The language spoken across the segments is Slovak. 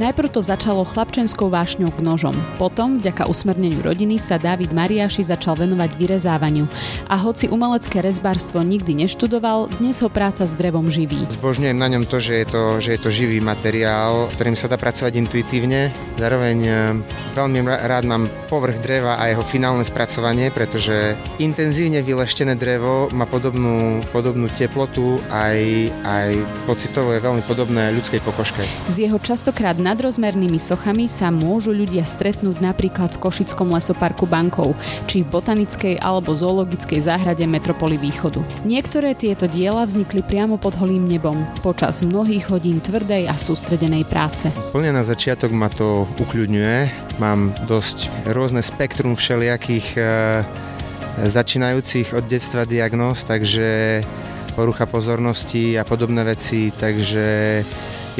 Najprv to začalo chlapčenskou vášňou k nožom. Potom, vďaka usmerneniu rodiny, sa David Mariáši začal venovať vyrezávaniu. A hoci umelecké rezbárstvo nikdy neštudoval, dnes ho práca s drevom živí. Zbožňujem na ňom to, že je to, že je to živý materiál, s ktorým sa dá pracovať intuitívne. Zároveň veľmi rád mám povrch dreva a jeho finálne spracovanie, pretože intenzívne vyleštené drevo má podobnú, podobnú teplotu aj, aj pocitovo je veľmi podobné ľudskej pokožke. Z jeho častokrát nadrozmernými sochami sa môžu ľudia stretnúť napríklad v Košickom lesoparku Bankov, či v botanickej alebo zoologickej záhrade Metropoly Východu. Niektoré tieto diela vznikli priamo pod holým nebom, počas mnohých hodín tvrdej a sústredenej práce. Plne na začiatok ma to ukľudňuje. Mám dosť rôzne spektrum všelijakých e, začínajúcich od detstva diagnóz, takže porucha pozornosti a podobné veci, takže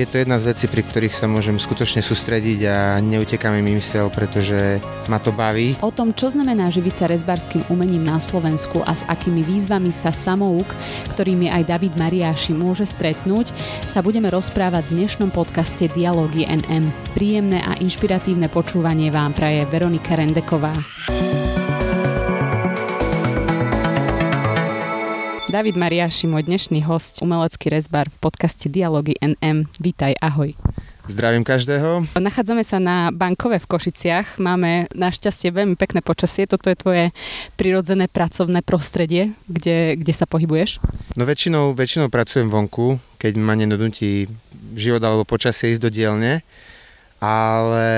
je to jedna z vecí, pri ktorých sa môžem skutočne sústrediť a neuteká mi mysel, pretože ma to baví. O tom, čo znamená živiť sa rezbárským umením na Slovensku a s akými výzvami sa samouk, ktorým je aj David Mariáši, môže stretnúť, sa budeme rozprávať v dnešnom podcaste Dialógy NM. Príjemné a inšpiratívne počúvanie vám praje Veronika Rendeková. David Mariáši, môj dnešný host, umelecký rezbar v podcaste Dialógy NM. Vítaj, ahoj. Zdravím každého. Nachádzame sa na Bankove v Košiciach. Máme našťastie veľmi pekné počasie. Toto je tvoje prirodzené pracovné prostredie, kde, kde sa pohybuješ? No väčšinou, väčšinou pracujem vonku, keď ma nenudnutí život alebo počasie ísť do dielne. Ale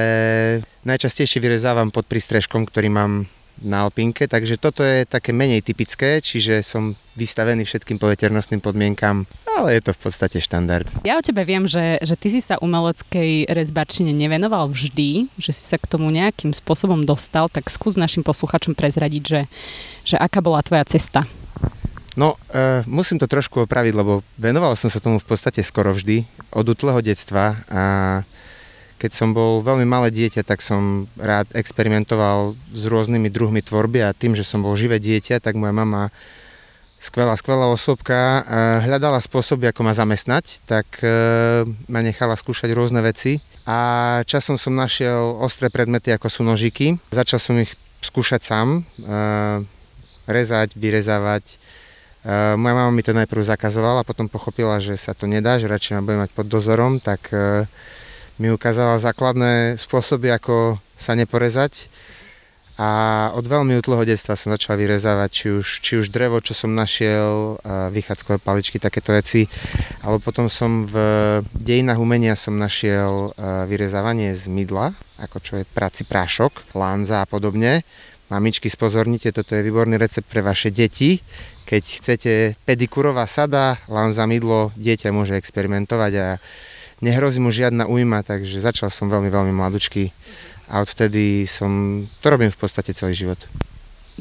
najčastejšie vyrezávam pod prístrežkom, ktorý mám na Alpinke, takže toto je také menej typické, čiže som vystavený všetkým poveternostným podmienkam, ale je to v podstate štandard. Ja o tebe viem, že, že ty si sa umeleckej rezbačine nevenoval vždy, že si sa k tomu nejakým spôsobom dostal, tak skús našim posluchačom prezradiť, že, že aká bola tvoja cesta. No, e, musím to trošku opraviť, lebo venoval som sa tomu v podstate skoro vždy, od útleho detstva a keď som bol veľmi malé dieťa, tak som rád experimentoval s rôznymi druhmi tvorby a tým, že som bol živé dieťa, tak moja mama skvelá, skvelá osobka, eh, hľadala spôsoby, ako ma zamestnať, tak eh, ma nechala skúšať rôzne veci a časom som našiel ostré predmety, ako sú nožiky. Začal som ich skúšať sám, eh, rezať, vyrezávať. Moja mama mi to najprv zakazovala, potom pochopila, že sa to nedá, že radšej ma bude mať pod dozorom, tak mi ukázala základné spôsoby, ako sa neporezať. A od veľmi útloho detstva som začal vyrezávať či už, či už drevo, čo som našiel, vychádzkové paličky, takéto veci. Ale potom som v dejinách umenia som našiel vyrezávanie z mydla, ako čo je praci prášok, lanza a podobne. Mamičky, spozornite, toto je výborný recept pre vaše deti. Keď chcete pedikurová sada, lanza mydlo, dieťa môže experimentovať a nehrozí mu žiadna újma, takže začal som veľmi, veľmi mladučky a odvtedy som, to robím v podstate celý život.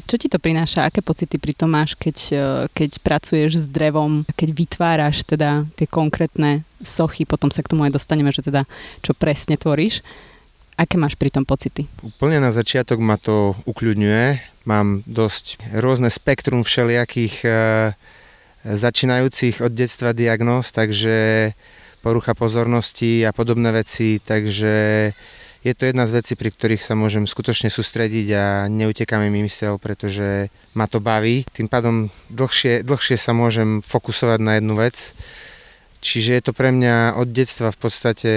Čo ti to prináša? Aké pocity pri tom máš, keď, e, keď pracuješ s drevom, keď vytváraš teda tie konkrétne sochy, potom sa k tomu aj dostaneme, že teda čo presne tvoríš. Aké máš pri tom pocity? Úplne na začiatok ma to ukľudňuje. Mám dosť rôzne spektrum všelijakých e, začínajúcich od detstva diagnóz, takže porucha pozornosti a podobné veci, takže je to jedna z vecí, pri ktorých sa môžem skutočne sústrediť a neuteká mi mysel, pretože ma to baví. Tým pádom dlhšie, dlhšie sa môžem fokusovať na jednu vec. Čiže je to pre mňa od detstva v podstate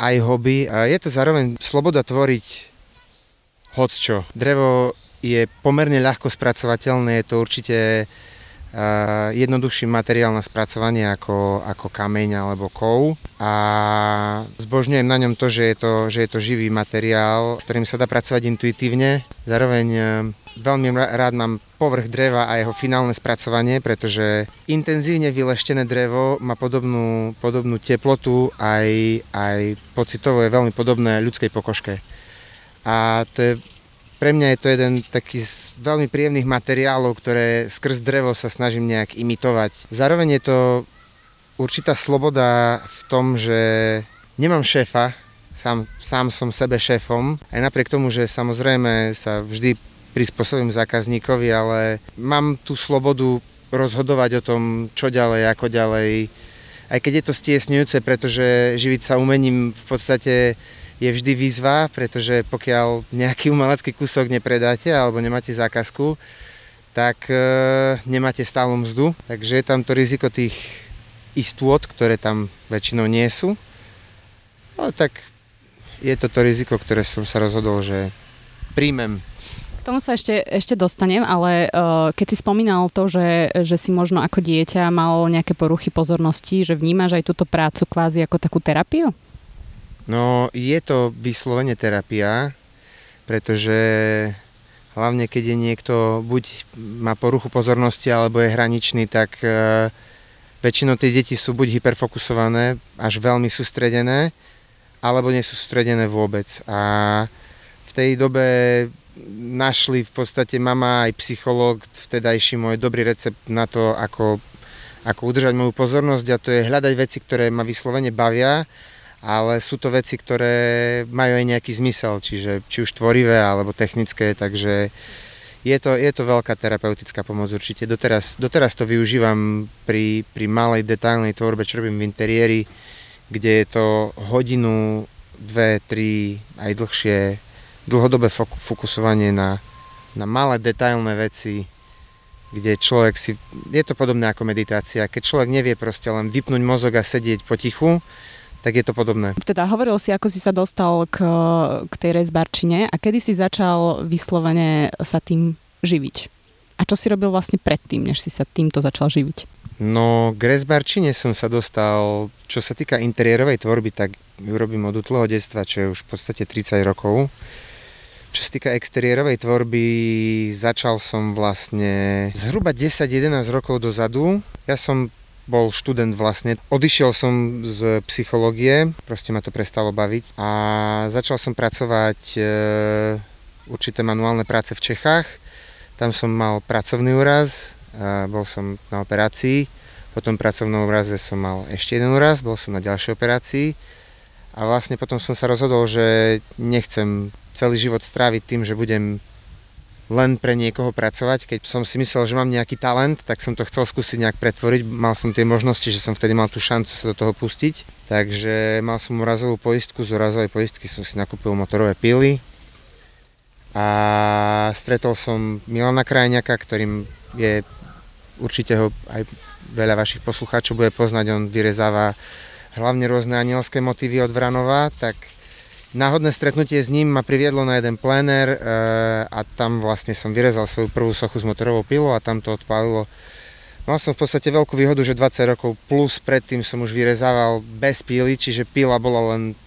aj hobby a je to zároveň sloboda tvoriť hocčo. Drevo je pomerne ľahko spracovateľné, je to určite jednoduchší materiál na spracovanie ako, ako kameň alebo kov a zbožňujem na ňom to, že je to, že je to živý materiál, s ktorým sa dá pracovať intuitívne. Zároveň e, veľmi rád mám povrch dreva a jeho finálne spracovanie, pretože intenzívne vyleštené drevo má podobnú, podobnú teplotu aj, aj pocitovo je veľmi podobné ľudskej pokožke. A to je pre mňa je to jeden taký z veľmi príjemných materiálov, ktoré skrz drevo sa snažím nejak imitovať. Zároveň je to určitá sloboda v tom, že nemám šéfa, sám, sám som sebe šéfom, aj napriek tomu, že samozrejme sa vždy prispôsobím zákazníkovi, ale mám tú slobodu rozhodovať o tom, čo ďalej, ako ďalej, aj keď je to stiesňujúce, pretože živiť sa umením v podstate je vždy výzva, pretože pokiaľ nejaký umelecký kúsok nepredáte alebo nemáte zákazku, tak e, nemáte stálu mzdu, takže je tam to riziko tých istôt, ktoré tam väčšinou nie sú. Ale tak je to to riziko, ktoré som sa rozhodol, že príjmem. K tomu sa ešte, ešte dostanem, ale uh, keď si spomínal to, že, že si možno ako dieťa mal nejaké poruchy pozornosti, že vnímaš aj túto prácu kvázi ako takú terapiu? No, je to vyslovene terapia, pretože hlavne keď je niekto, buď má poruchu pozornosti, alebo je hraničný, tak uh, väčšinou tie deti sú buď hyperfokusované, až veľmi sústredené, alebo nie sú sústredené vôbec. A v tej dobe našli v podstate mama aj psychológ, vtedajší môj dobrý recept na to, ako, ako udržať moju pozornosť a to je hľadať veci, ktoré ma vyslovene bavia, ale sú to veci, ktoré majú aj nejaký zmysel, čiže či už tvorivé alebo technické, takže je to, je to veľká terapeutická pomoc určite. Doteraz, doteraz to využívam pri, pri malej detailnej tvorbe, čo robím v interiéri, kde je to hodinu, dve, tri, aj dlhšie, dlhodobé fokusovanie na, na malé detailné veci, kde človek si... Je to podobné ako meditácia. Keď človek nevie proste len vypnúť mozog a sedieť potichu, tak je to podobné. Teda hovoril si, ako si sa dostal k, k tej rezbarčine a kedy si začal vyslovene sa tým živiť? A čo si robil vlastne predtým, než si sa týmto začal živiť? No, k rezbarčine som sa dostal, čo sa týka interiérovej tvorby, tak ju robím od útleho detstva, čo je už v podstate 30 rokov. Čo sa týka exteriérovej tvorby, začal som vlastne zhruba 10-11 rokov dozadu. Ja som bol študent vlastne. Odišiel som z psychológie, proste ma to prestalo baviť a začal som pracovať e, určité manuálne práce v Čechách. Tam som mal pracovný úraz, bol som na operácii, po tom pracovnom úraze som mal ešte jeden úraz, bol som na ďalšej operácii a vlastne potom som sa rozhodol, že nechcem celý život stráviť tým, že budem len pre niekoho pracovať. Keď som si myslel, že mám nejaký talent, tak som to chcel skúsiť nejak pretvoriť. Mal som tie možnosti, že som vtedy mal tú šancu sa do toho pustiť. Takže mal som úrazovú poistku, z úrazovej poistky som si nakúpil motorové pily. A stretol som Milana Krajňaka, ktorým je určite ho aj veľa vašich poslucháčov bude poznať, on vyrezáva hlavne rôzne anielské motívy od Vranova, tak náhodné stretnutie s ním ma priviedlo na jeden pléner e, a tam vlastne som vyrezal svoju prvú sochu s motorovou pilou a tam to odpálilo. Mal som v podstate veľkú výhodu, že 20 rokov plus predtým som už vyrezával bez píly, čiže píla bola len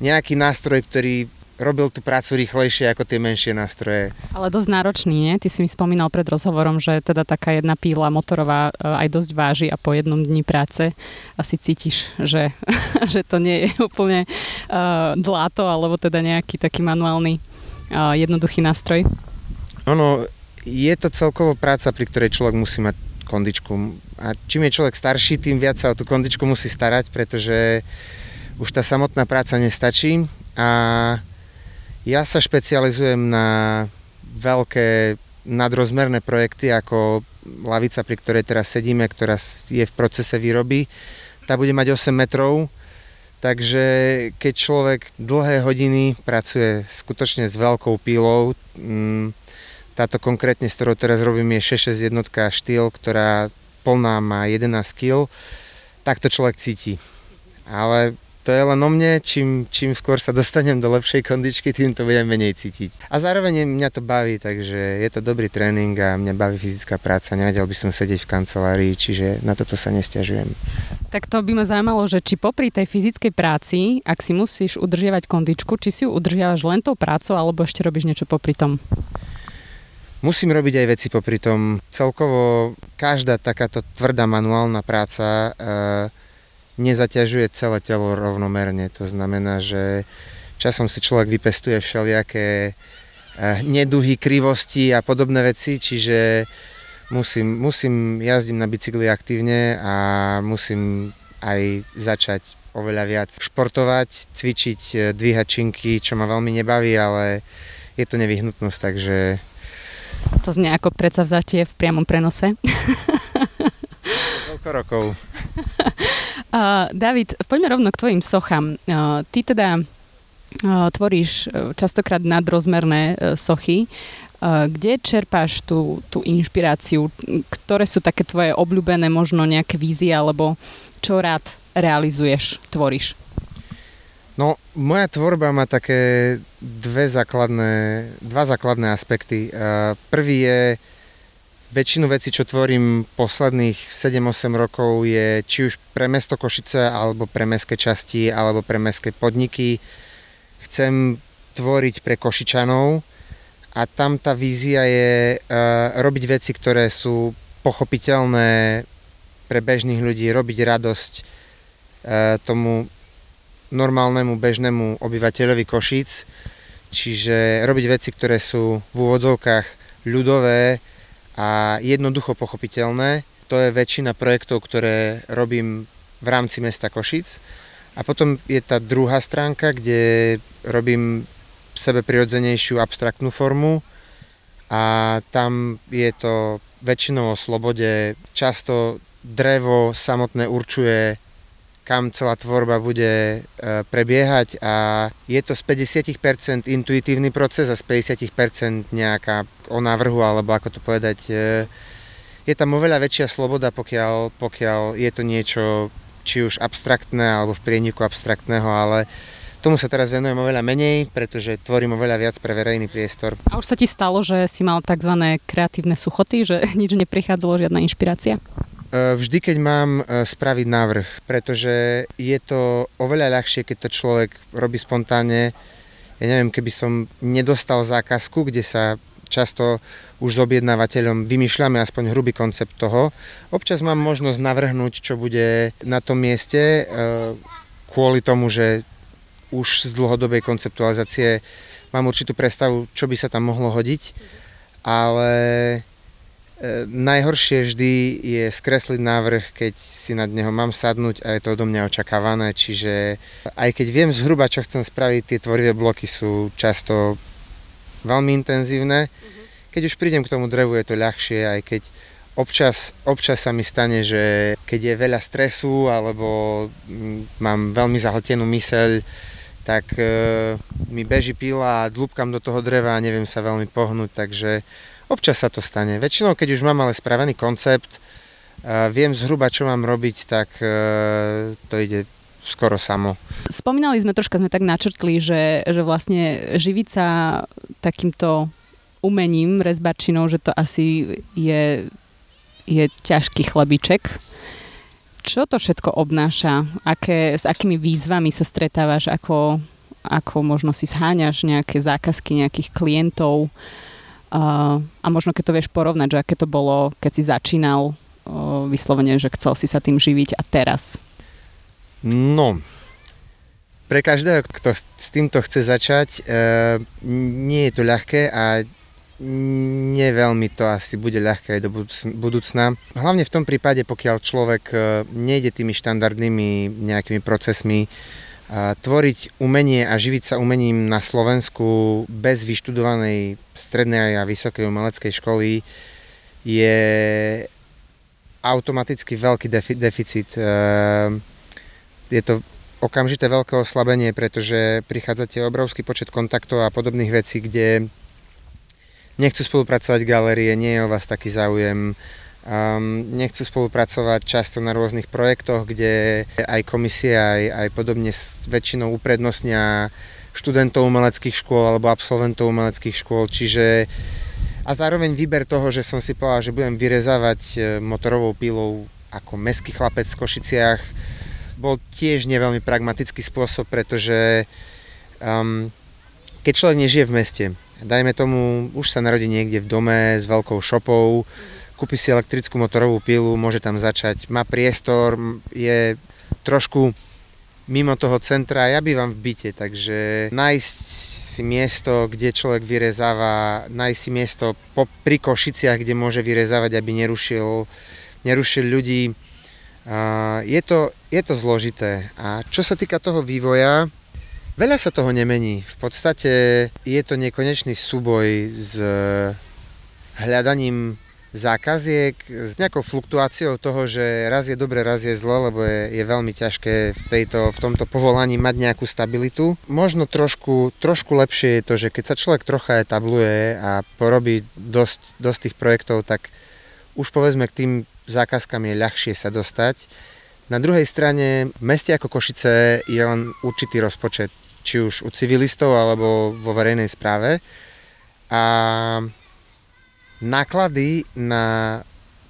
nejaký nástroj, ktorý robil tú prácu rýchlejšie ako tie menšie nástroje. Ale dosť náročný, nie? Ty si mi spomínal pred rozhovorom, že teda taká jedna píla motorová e, aj dosť váži a po jednom dni práce asi cítiš, že, že to nie je úplne uh, dláto alebo teda nejaký taký manuálny uh, jednoduchý nástroj. Ono, je to celkovo práca, pri ktorej človek musí mať kondičku. A čím je človek starší, tým viac sa o tú kondičku musí starať, pretože už tá samotná práca nestačí a ja sa špecializujem na veľké nadrozmerné projekty ako lavica, pri ktorej teraz sedíme, ktorá je v procese výroby. Tá bude mať 8 metrov, takže keď človek dlhé hodiny pracuje skutočne s veľkou pílou, mm, táto konkrétne, s ktorou teraz robím, je 6 jednotka štýl, ktorá plná má 11 kg, tak to človek cíti. Ale to je len o mne, čím, čím skôr sa dostanem do lepšej kondičky, tým to budem menej cítiť. A zároveň mňa to baví, takže je to dobrý tréning a mňa baví fyzická práca. Nevedel by som sedieť v kancelárii, čiže na toto sa nestiažujem. Tak to by ma zaujímalo, že či popri tej fyzickej práci, ak si musíš udržiavať kondičku, či si ju udržiavaš len tou prácou, alebo ešte robíš niečo popri tom? Musím robiť aj veci popri tom. Celkovo každá takáto tvrdá manuálna práca e, nezaťažuje celé telo rovnomerne. To znamená, že časom si človek vypestuje všelijaké eh, neduhy, krivosti a podobné veci, čiže musím, musím jazdiť na bicykli aktívne a musím aj začať oveľa viac športovať, cvičiť, eh, dvíhať činky, čo ma veľmi nebaví, ale je to nevyhnutnosť, takže... To znie ako predsavzatie v priamom prenose. Koľko rokov? Uh, David, poďme rovno k tvojim sochám. Uh, ty teda uh, tvoríš uh, častokrát nadrozmerné uh, sochy. Uh, kde čerpáš tú, tú inšpiráciu? Ktoré sú také tvoje obľúbené, možno nejaké vízie, alebo čo rád realizuješ, tvoríš? No, moja tvorba má také dve základné, dva základné aspekty. Prvý je, väčšinu vecí, čo tvorím posledných 7-8 rokov je či už pre mesto Košice, alebo pre mestské časti, alebo pre mestské podniky. Chcem tvoriť pre Košičanov a tam tá vízia je robiť veci, ktoré sú pochopiteľné pre bežných ľudí, robiť radosť tomu normálnemu bežnému obyvateľovi Košíc, čiže robiť veci, ktoré sú v úvodzovkách ľudové a jednoducho pochopiteľné. To je väčšina projektov, ktoré robím v rámci mesta Košic. A potom je tá druhá stránka, kde robím sebe prirodzenejšiu abstraktnú formu a tam je to väčšinou o slobode. Často drevo samotné určuje kam celá tvorba bude e, prebiehať a je to z 50% intuitívny proces a z 50% nejaká o návrhu, alebo ako to povedať, e, je tam oveľa väčšia sloboda, pokiaľ, pokiaľ je to niečo či už abstraktné alebo v prieniku abstraktného, ale tomu sa teraz venujem oveľa menej, pretože tvorím oveľa viac pre verejný priestor. A už sa ti stalo, že si mal tzv. kreatívne suchoty, že nič neprichádzalo, žiadna inšpirácia? E, vždy, keď mám e, spraviť návrh, pretože je to oveľa ľahšie, keď to človek robí spontánne. Ja neviem, keby som nedostal zákazku, kde sa často už s objednávateľom vymýšľame aspoň hrubý koncept toho. Občas mám možnosť navrhnúť, čo bude na tom mieste, e, kvôli tomu, že už z dlhodobej konceptualizácie mám určitú predstavu, čo by sa tam mohlo hodiť, ale najhoršie vždy je skresliť návrh, keď si nad neho mám sadnúť a je to odo mňa očakávané, čiže aj keď viem zhruba, čo chcem spraviť, tie tvorivé bloky sú často veľmi intenzívne. Mhm. Keď už prídem k tomu drevu, je to ľahšie, aj keď občas, občas sa mi stane, že keď je veľa stresu alebo mm, mám veľmi zahltenú myseľ, tak e, mi beží pila a dlúbkam do toho dreva a neviem sa veľmi pohnúť, takže Občas sa to stane. Väčšinou, keď už mám ale spravený koncept, viem zhruba, čo mám robiť, tak e, to ide skoro samo. Spomínali sme, troška sme tak načrtli, že, že vlastne živiť sa takýmto umením, rezbarčinou, že to asi je, je ťažký chlebiček. Čo to všetko obnáša? Aké, s akými výzvami sa stretávaš? Ako, ako možno si zháňaš nejaké zákazky nejakých klientov? A, možno keď to vieš porovnať, že aké to bolo, keď si začínal o, vyslovene, že chcel si sa tým živiť a teraz? No, pre každého, kto s týmto chce začať, e, nie je to ľahké a nie veľmi to asi bude ľahké aj do budúcna. Hlavne v tom prípade, pokiaľ človek e, nejde tými štandardnými nejakými procesmi, tvoriť umenie a živiť sa umením na Slovensku bez vyštudovanej strednej a vysokej umeleckej školy je automaticky veľký defi- deficit. Ehm, je to okamžité veľké oslabenie, pretože prichádzate obrovský počet kontaktov a podobných vecí, kde nechcú spolupracovať galerie, nie je o vás taký záujem, Um, nechcú spolupracovať často na rôznych projektoch, kde aj komisia, aj, aj podobne väčšinou uprednostnia študentov umeleckých škôl alebo absolventov umeleckých škôl, čiže a zároveň výber toho, že som si povedal, že budem vyrezávať e, motorovou pílou ako meský chlapec v Košiciach, bol tiež neveľmi pragmatický spôsob, pretože um, keď človek nežije v meste, dajme tomu, už sa narodí niekde v dome s veľkou šopou, kúpi si elektrickú motorovú pilu, môže tam začať, má priestor, je trošku mimo toho centra, ja bývam v byte, takže nájsť si miesto, kde človek vyrezáva, nájsť si miesto po, pri Košiciach, kde môže vyrezávať, aby nerušil, nerušil ľudí. Je, to, je to zložité. A čo sa týka toho vývoja, veľa sa toho nemení. V podstate je to nekonečný súboj s hľadaním zákaziek s nejakou fluktuáciou toho, že raz je dobre, raz je zlo, lebo je, je veľmi ťažké v, tejto, v tomto povolaní mať nejakú stabilitu. Možno trošku, trošku lepšie je to, že keď sa človek trocha etabluje a porobí dosť, dosť tých projektov, tak už povedzme k tým zákazkám je ľahšie sa dostať. Na druhej strane v meste ako Košice je len určitý rozpočet, či už u civilistov alebo vo verejnej správe. A náklady na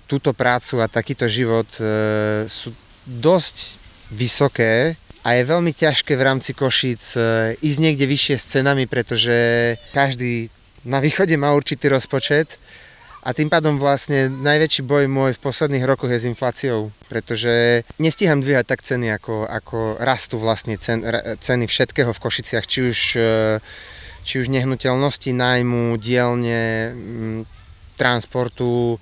túto prácu a takýto život e, sú dosť vysoké a je veľmi ťažké v rámci Košíc e, ísť niekde vyššie s cenami, pretože každý na východe má určitý rozpočet a tým pádom vlastne najväčší boj môj v posledných rokoch je s infláciou, pretože nestíham dvíhať tak ceny, ako, ako rastú vlastne cen, ceny všetkého v Košiciach, či už, e, či už nehnuteľnosti, nájmu, dielne, transportu,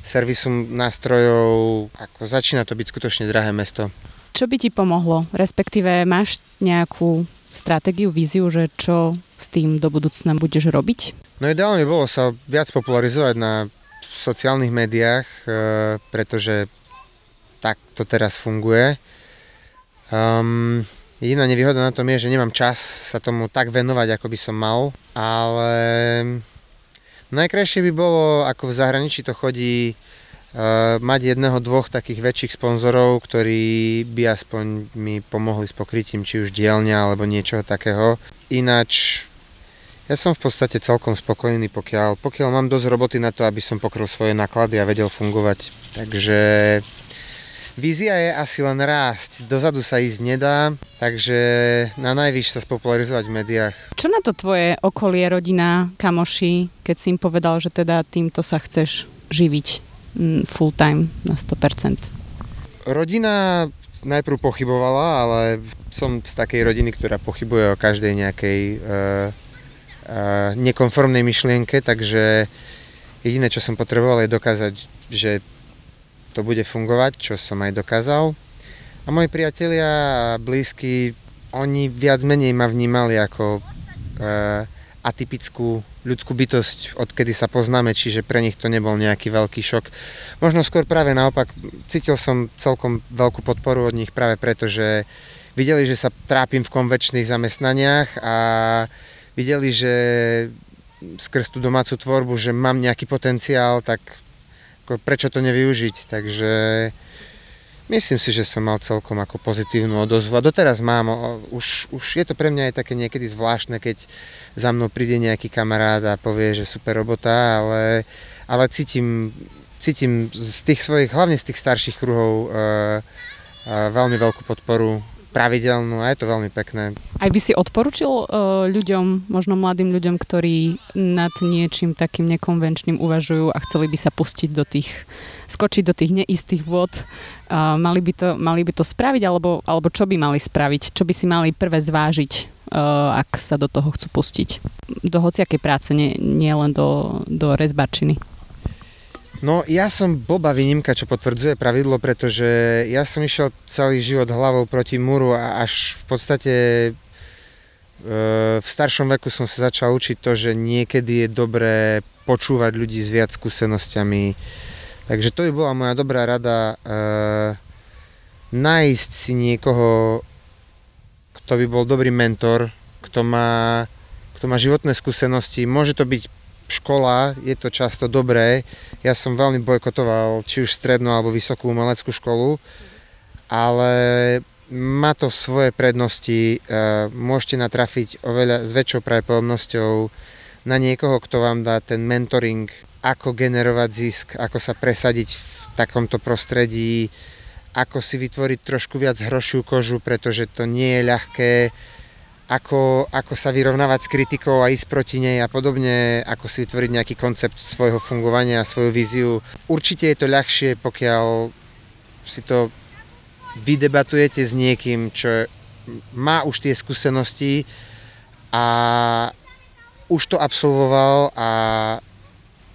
servisu nástrojov, ako začína to byť skutočne drahé mesto. Čo by ti pomohlo? Respektíve máš nejakú stratégiu, víziu, že čo s tým do budúcna budeš robiť? No ideálne by bolo sa viac popularizovať na sociálnych médiách, e, pretože tak to teraz funguje. Um, jediná nevýhoda na tom je, že nemám čas sa tomu tak venovať, ako by som mal, ale Najkrajšie by bolo, ako v zahraničí to chodí, uh, mať jedného, dvoch takých väčších sponzorov, ktorí by aspoň mi pomohli s pokrytím, či už dielňa alebo niečoho takého. Ináč ja som v podstate celkom spokojný, pokiaľ, pokiaľ mám dosť roboty na to, aby som pokryl svoje náklady a vedel fungovať. Takže Vízia je asi len rásť, dozadu sa ísť nedá, takže na najvyš sa spopularizovať v médiách. Čo na to tvoje okolie, rodina, kamoši, keď si im povedal, že teda týmto sa chceš živiť mm, full time na 100%? Rodina najprv pochybovala, ale som z takej rodiny, ktorá pochybuje o každej nejakej uh, uh, nekonformnej myšlienke, takže jediné, čo som potreboval je dokázať, že to bude fungovať, čo som aj dokázal. A moji priatelia a blízky, oni viac menej ma vnímali ako e, atypickú ľudskú bytosť, odkedy sa poznáme, čiže pre nich to nebol nejaký veľký šok. Možno skôr práve naopak, cítil som celkom veľkú podporu od nich práve preto, že videli, že sa trápim v konvečných zamestnaniach a videli, že skrz tú domácu tvorbu, že mám nejaký potenciál, tak prečo to nevyužiť. Takže myslím si, že som mal celkom ako pozitívnu odozvu a doteraz mám, už, už je to pre mňa aj také niekedy zvláštne, keď za mnou príde nejaký kamarát a povie, že super robota, ale, ale cítim, cítim z tých svojich, hlavne z tých starších kruhov, uh, uh, veľmi veľkú podporu pravidelnú a je to veľmi pekné. Aj by si odporučil uh, ľuďom, možno mladým ľuďom, ktorí nad niečím takým nekonvenčným uvažujú a chceli by sa pustiť do tých, skočiť do tých neistých vôd, uh, mali, by to, mali by to spraviť alebo, alebo čo by mali spraviť? Čo by si mali prvé zvážiť, uh, ak sa do toho chcú pustiť? Do hociakej práce, nie, nie len do, do rezbarčiny. No ja som boba výnimka, čo potvrdzuje pravidlo, pretože ja som išiel celý život hlavou proti múru a až v podstate e, v staršom veku som sa začal učiť to, že niekedy je dobré počúvať ľudí s viac skúsenosťami. Takže to by bola moja dobrá rada e, nájsť si niekoho, kto by bol dobrý mentor, kto má, kto má životné skúsenosti. Môže to byť škola, je to často dobré. Ja som veľmi bojkotoval či už strednú alebo vysokú umeleckú školu, ale má to svoje prednosti. E, môžete natrafiť oveľa s väčšou pravdepodobnosťou na niekoho, kto vám dá ten mentoring, ako generovať zisk, ako sa presadiť v takomto prostredí, ako si vytvoriť trošku viac hrošiu kožu, pretože to nie je ľahké ako, ako sa vyrovnávať s kritikou a ísť proti nej a podobne, ako si vytvoriť nejaký koncept svojho fungovania, svoju víziu. Určite je to ľahšie, pokiaľ si to vydebatujete s niekým, čo má už tie skúsenosti a už to absolvoval a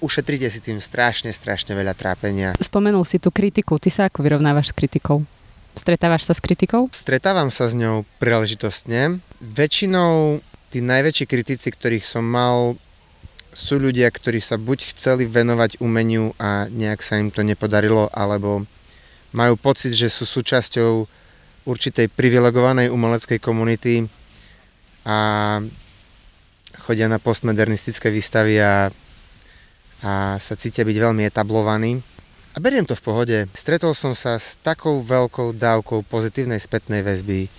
ušetrite si tým strašne, strašne veľa trápenia. Spomenul si tú kritiku, ty sa ako vyrovnávaš s kritikou? Stretávaš sa s kritikou? Stretávam sa s ňou príležitostne. Väčšinou tí najväčší kritici, ktorých som mal sú ľudia, ktorí sa buď chceli venovať umeniu a nejak sa im to nepodarilo, alebo majú pocit, že sú súčasťou určitej privilegovanej umeleckej komunity a chodia na postmodernistické výstavy a, a sa cítia byť veľmi etablovaní. A beriem to v pohode. Stretol som sa s takou veľkou dávkou pozitívnej spätnej väzby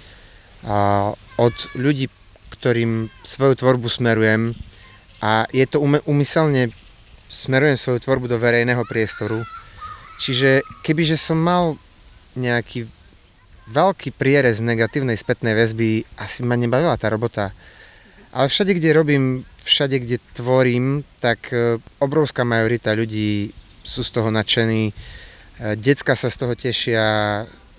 a od ľudí, ktorým svoju tvorbu smerujem a je to umyselne smerujem svoju tvorbu do verejného priestoru. Čiže kebyže som mal nejaký veľký prierez negatívnej spätnej väzby, asi ma nebavila tá robota. Ale všade, kde robím, všade, kde tvorím, tak e, obrovská majorita ľudí sú z toho nadšení, e, decka sa z toho tešia,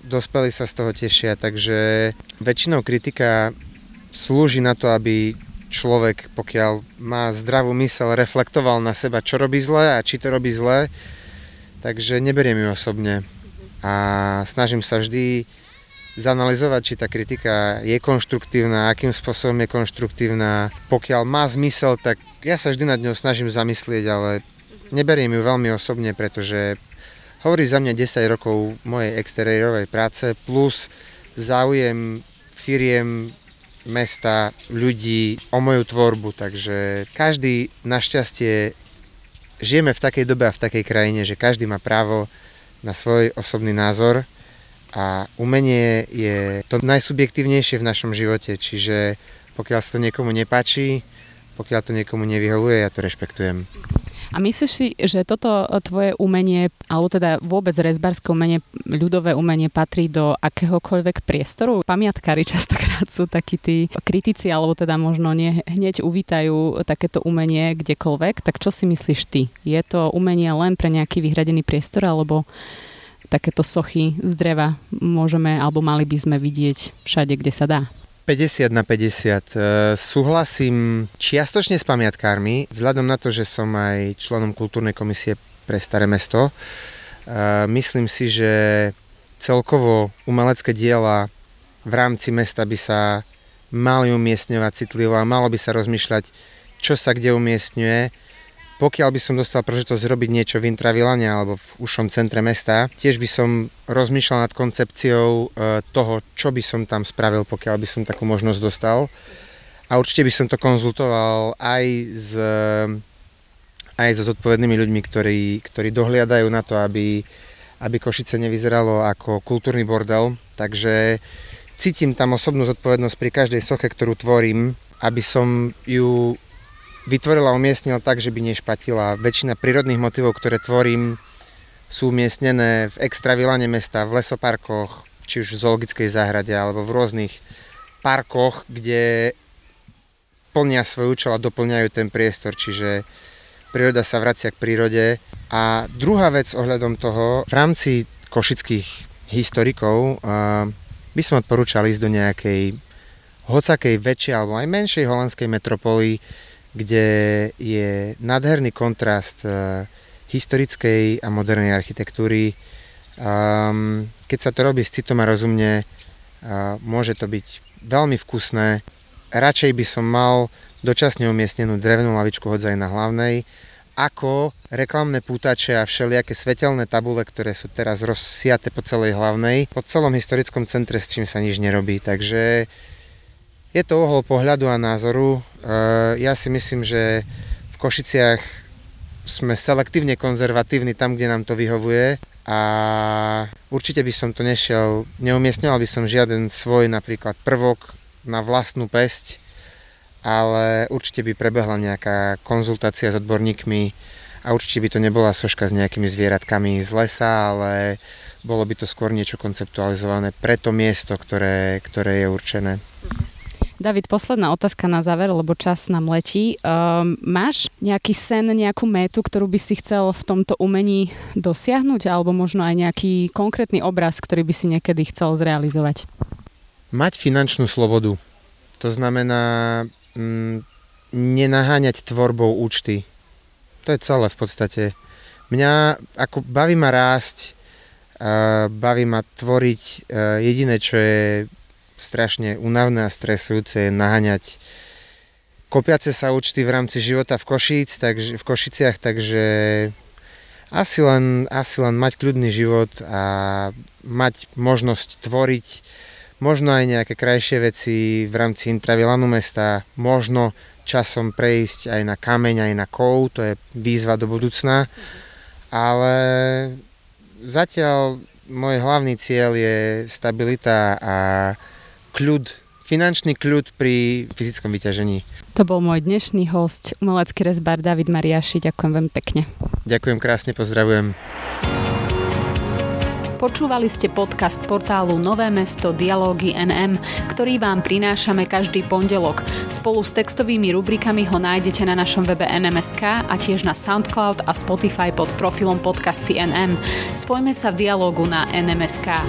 dospelí sa z toho tešia, takže väčšinou kritika slúži na to, aby človek, pokiaľ má zdravú mysel, reflektoval na seba, čo robí zle a či to robí zle, takže neberiem ju osobne. A snažím sa vždy zanalizovať, či tá kritika je konštruktívna, akým spôsobom je konštruktívna. Pokiaľ má zmysel, tak ja sa vždy nad ňou snažím zamyslieť, ale neberiem ju veľmi osobne, pretože hovorí za mňa 10 rokov mojej exteriérovej práce plus záujem firiem, mesta, ľudí o moju tvorbu, takže každý našťastie žijeme v takej dobe a v takej krajine, že každý má právo na svoj osobný názor a umenie je to najsubjektívnejšie v našom živote, čiže pokiaľ sa to niekomu nepáči, pokiaľ to niekomu nevyhovuje, ja to rešpektujem. A myslíš si, že toto tvoje umenie, alebo teda vôbec rezbarské umenie, ľudové umenie patrí do akéhokoľvek priestoru? Pamiatkári častokrát sú takí tí kritici, alebo teda možno nie hneď uvítajú takéto umenie kdekoľvek. Tak čo si myslíš ty? Je to umenie len pre nejaký vyhradený priestor, alebo takéto sochy z dreva môžeme alebo mali by sme vidieť všade, kde sa dá? 50 na 50. E, súhlasím čiastočne s pamiatkármi, vzhľadom na to, že som aj členom kultúrnej komisie pre Staré mesto. E, myslím si, že celkovo umelecké diela v rámci mesta by sa mali umiestňovať citlivo a malo by sa rozmýšľať, čo sa kde umiestňuje pokiaľ by som dostal príležitosť robiť niečo v Intravilane alebo v ušom centre mesta, tiež by som rozmýšľal nad koncepciou e, toho, čo by som tam spravil, pokiaľ by som takú možnosť dostal. A určite by som to konzultoval aj s, aj so zodpovednými ľuďmi, ktorí, ktorí dohliadajú na to, aby, aby Košice nevyzeralo ako kultúrny bordel. Takže cítim tam osobnú zodpovednosť pri každej soche, ktorú tvorím, aby som ju vytvorila a tak, že by nešpatila. Väčšina prírodných motivov, ktoré tvorím, sú umiestnené v extravilane mesta, v lesoparkoch, či už v zoologickej záhrade, alebo v rôznych parkoch, kde plnia svoj účel a doplňajú ten priestor, čiže príroda sa vracia k prírode. A druhá vec ohľadom toho, v rámci košických historikov by som odporúčal ísť do nejakej hocakej väčšej alebo aj menšej holandskej metropoly, kde je nádherný kontrast uh, historickej a modernej architektúry. Um, keď sa to robí s citom a rozumne, uh, môže to byť veľmi vkusné. Radšej by som mal dočasne umiestnenú drevenú lavičku hodzaj na hlavnej, ako reklamné pútače a všelijaké svetelné tabule, ktoré sú teraz rozsiate po celej hlavnej, po celom historickom centre, s čím sa nič nerobí. Takže je to ohol pohľadu a názoru. Eh, ja si myslím, že v Košiciach sme selektívne konzervatívni tam, kde nám to vyhovuje a určite by som to nešiel, neumiestňoval by som žiaden svoj napríklad prvok na vlastnú pesť, ale určite by prebehla nejaká konzultácia s odborníkmi a určite by to nebola soška s nejakými zvieratkami z lesa, ale bolo by to skôr niečo konceptualizované pre to miesto, ktoré, ktoré je určené. David, posledná otázka na záver, lebo čas nám letí. Um, máš nejaký sen, nejakú métu, ktorú by si chcel v tomto umení dosiahnuť, alebo možno aj nejaký konkrétny obraz, ktorý by si niekedy chcel zrealizovať? Mať finančnú slobodu. To znamená mm, nenaháňať tvorbou účty. To je celé v podstate. Mňa ako baví ma rásť, baví ma tvoriť. Uh, jediné, čo je strašne únavné a stresujúce je naháňať kopiace sa účty v rámci života v, Košíc, takže, v Košiciach, takže asi len, asi len mať kľudný život a mať možnosť tvoriť možno aj nejaké krajšie veci v rámci intravilanu mesta, možno časom prejsť aj na kameň, aj na kov, to je výzva do budúcna, ale zatiaľ môj hlavný cieľ je stabilita a kľud, finančný kľud pri fyzickom vyťažení. To bol môj dnešný host, umelecký rezbar David Mariaši. Ďakujem veľmi pekne. Ďakujem krásne, pozdravujem. Počúvali ste podcast portálu Nové mesto Dialógy NM, ktorý vám prinášame každý pondelok. Spolu s textovými rubrikami ho nájdete na našom webe NMSK a tiež na Soundcloud a Spotify pod profilom podcasty NM. Spojme sa v dialógu na NMSK.